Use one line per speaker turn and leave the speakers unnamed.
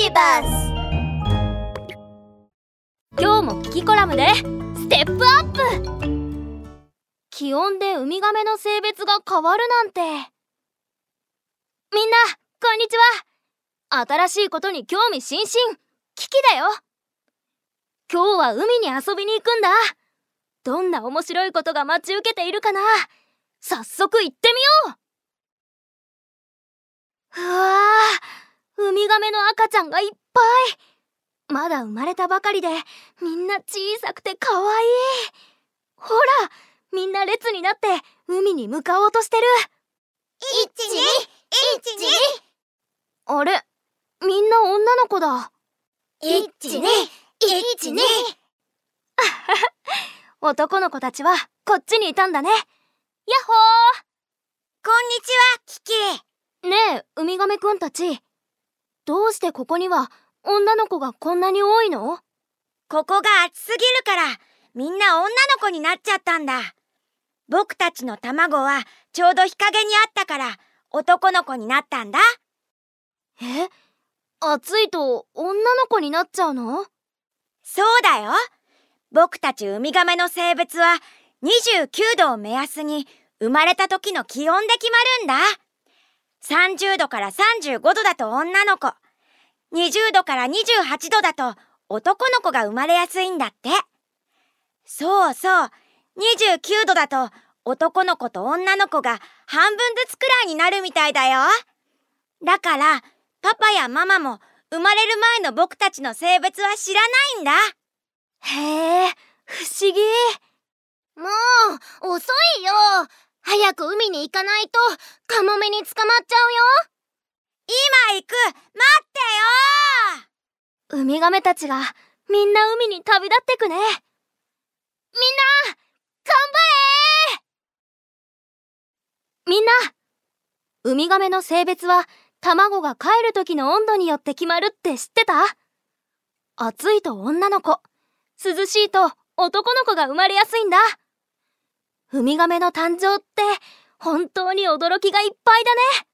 ビバス
今日もキキコラムでステップアップ!気温でウミガメの性別が変わるなんて!みんなこんにちは!新しいことに興味津々!キキだよ!今日は海に遊びに行くんだ!どんな面白いことが待ち受けているかな!早速行ってみよう!うわガメの赤ちゃんがいっぱい。まだ生まれたばかりでみんな小さくてかわい。いほらみんな列になって海に向かおうとしてる。あれみんな女の子だ。男の子たちはこっちにいたんだね。やっほ
こんにちはキキ。
ーねえウミガメくんたちどうしてここには女の子がこんなに多いの？
ここが暑すぎるからみんな女の子になっちゃったんだ。僕たちの卵はちょうど日陰にあったから男の子になったんだ。
え？暑いと女の子になっちゃうの？
そうだよ。僕たちウミガメの性別は29度を目安に生まれた時の気温で決まるんだ30度から35度だと女の子。20度から28度だと男の子が生まれやすいんだって。そうそう。29度だと男の子と女の子が半分ずつくらいになるみたいだよ。だからパパやママも生まれる前の僕たちの性別は知らないんだ。
へえ不思議。
もう遅いよ。早く海に行かないとカモメに捕まっちゃ
今行く。待って
ウミガメたちがみんな海に旅立ってくね。みんな頑張れ。みんなウミガメの性別は卵が帰る時の温度によって決まるって知ってた？暑いと女の子涼しいと男の子が生まれやすいんだウミガメの誕生って本当に驚きがいっぱいだね。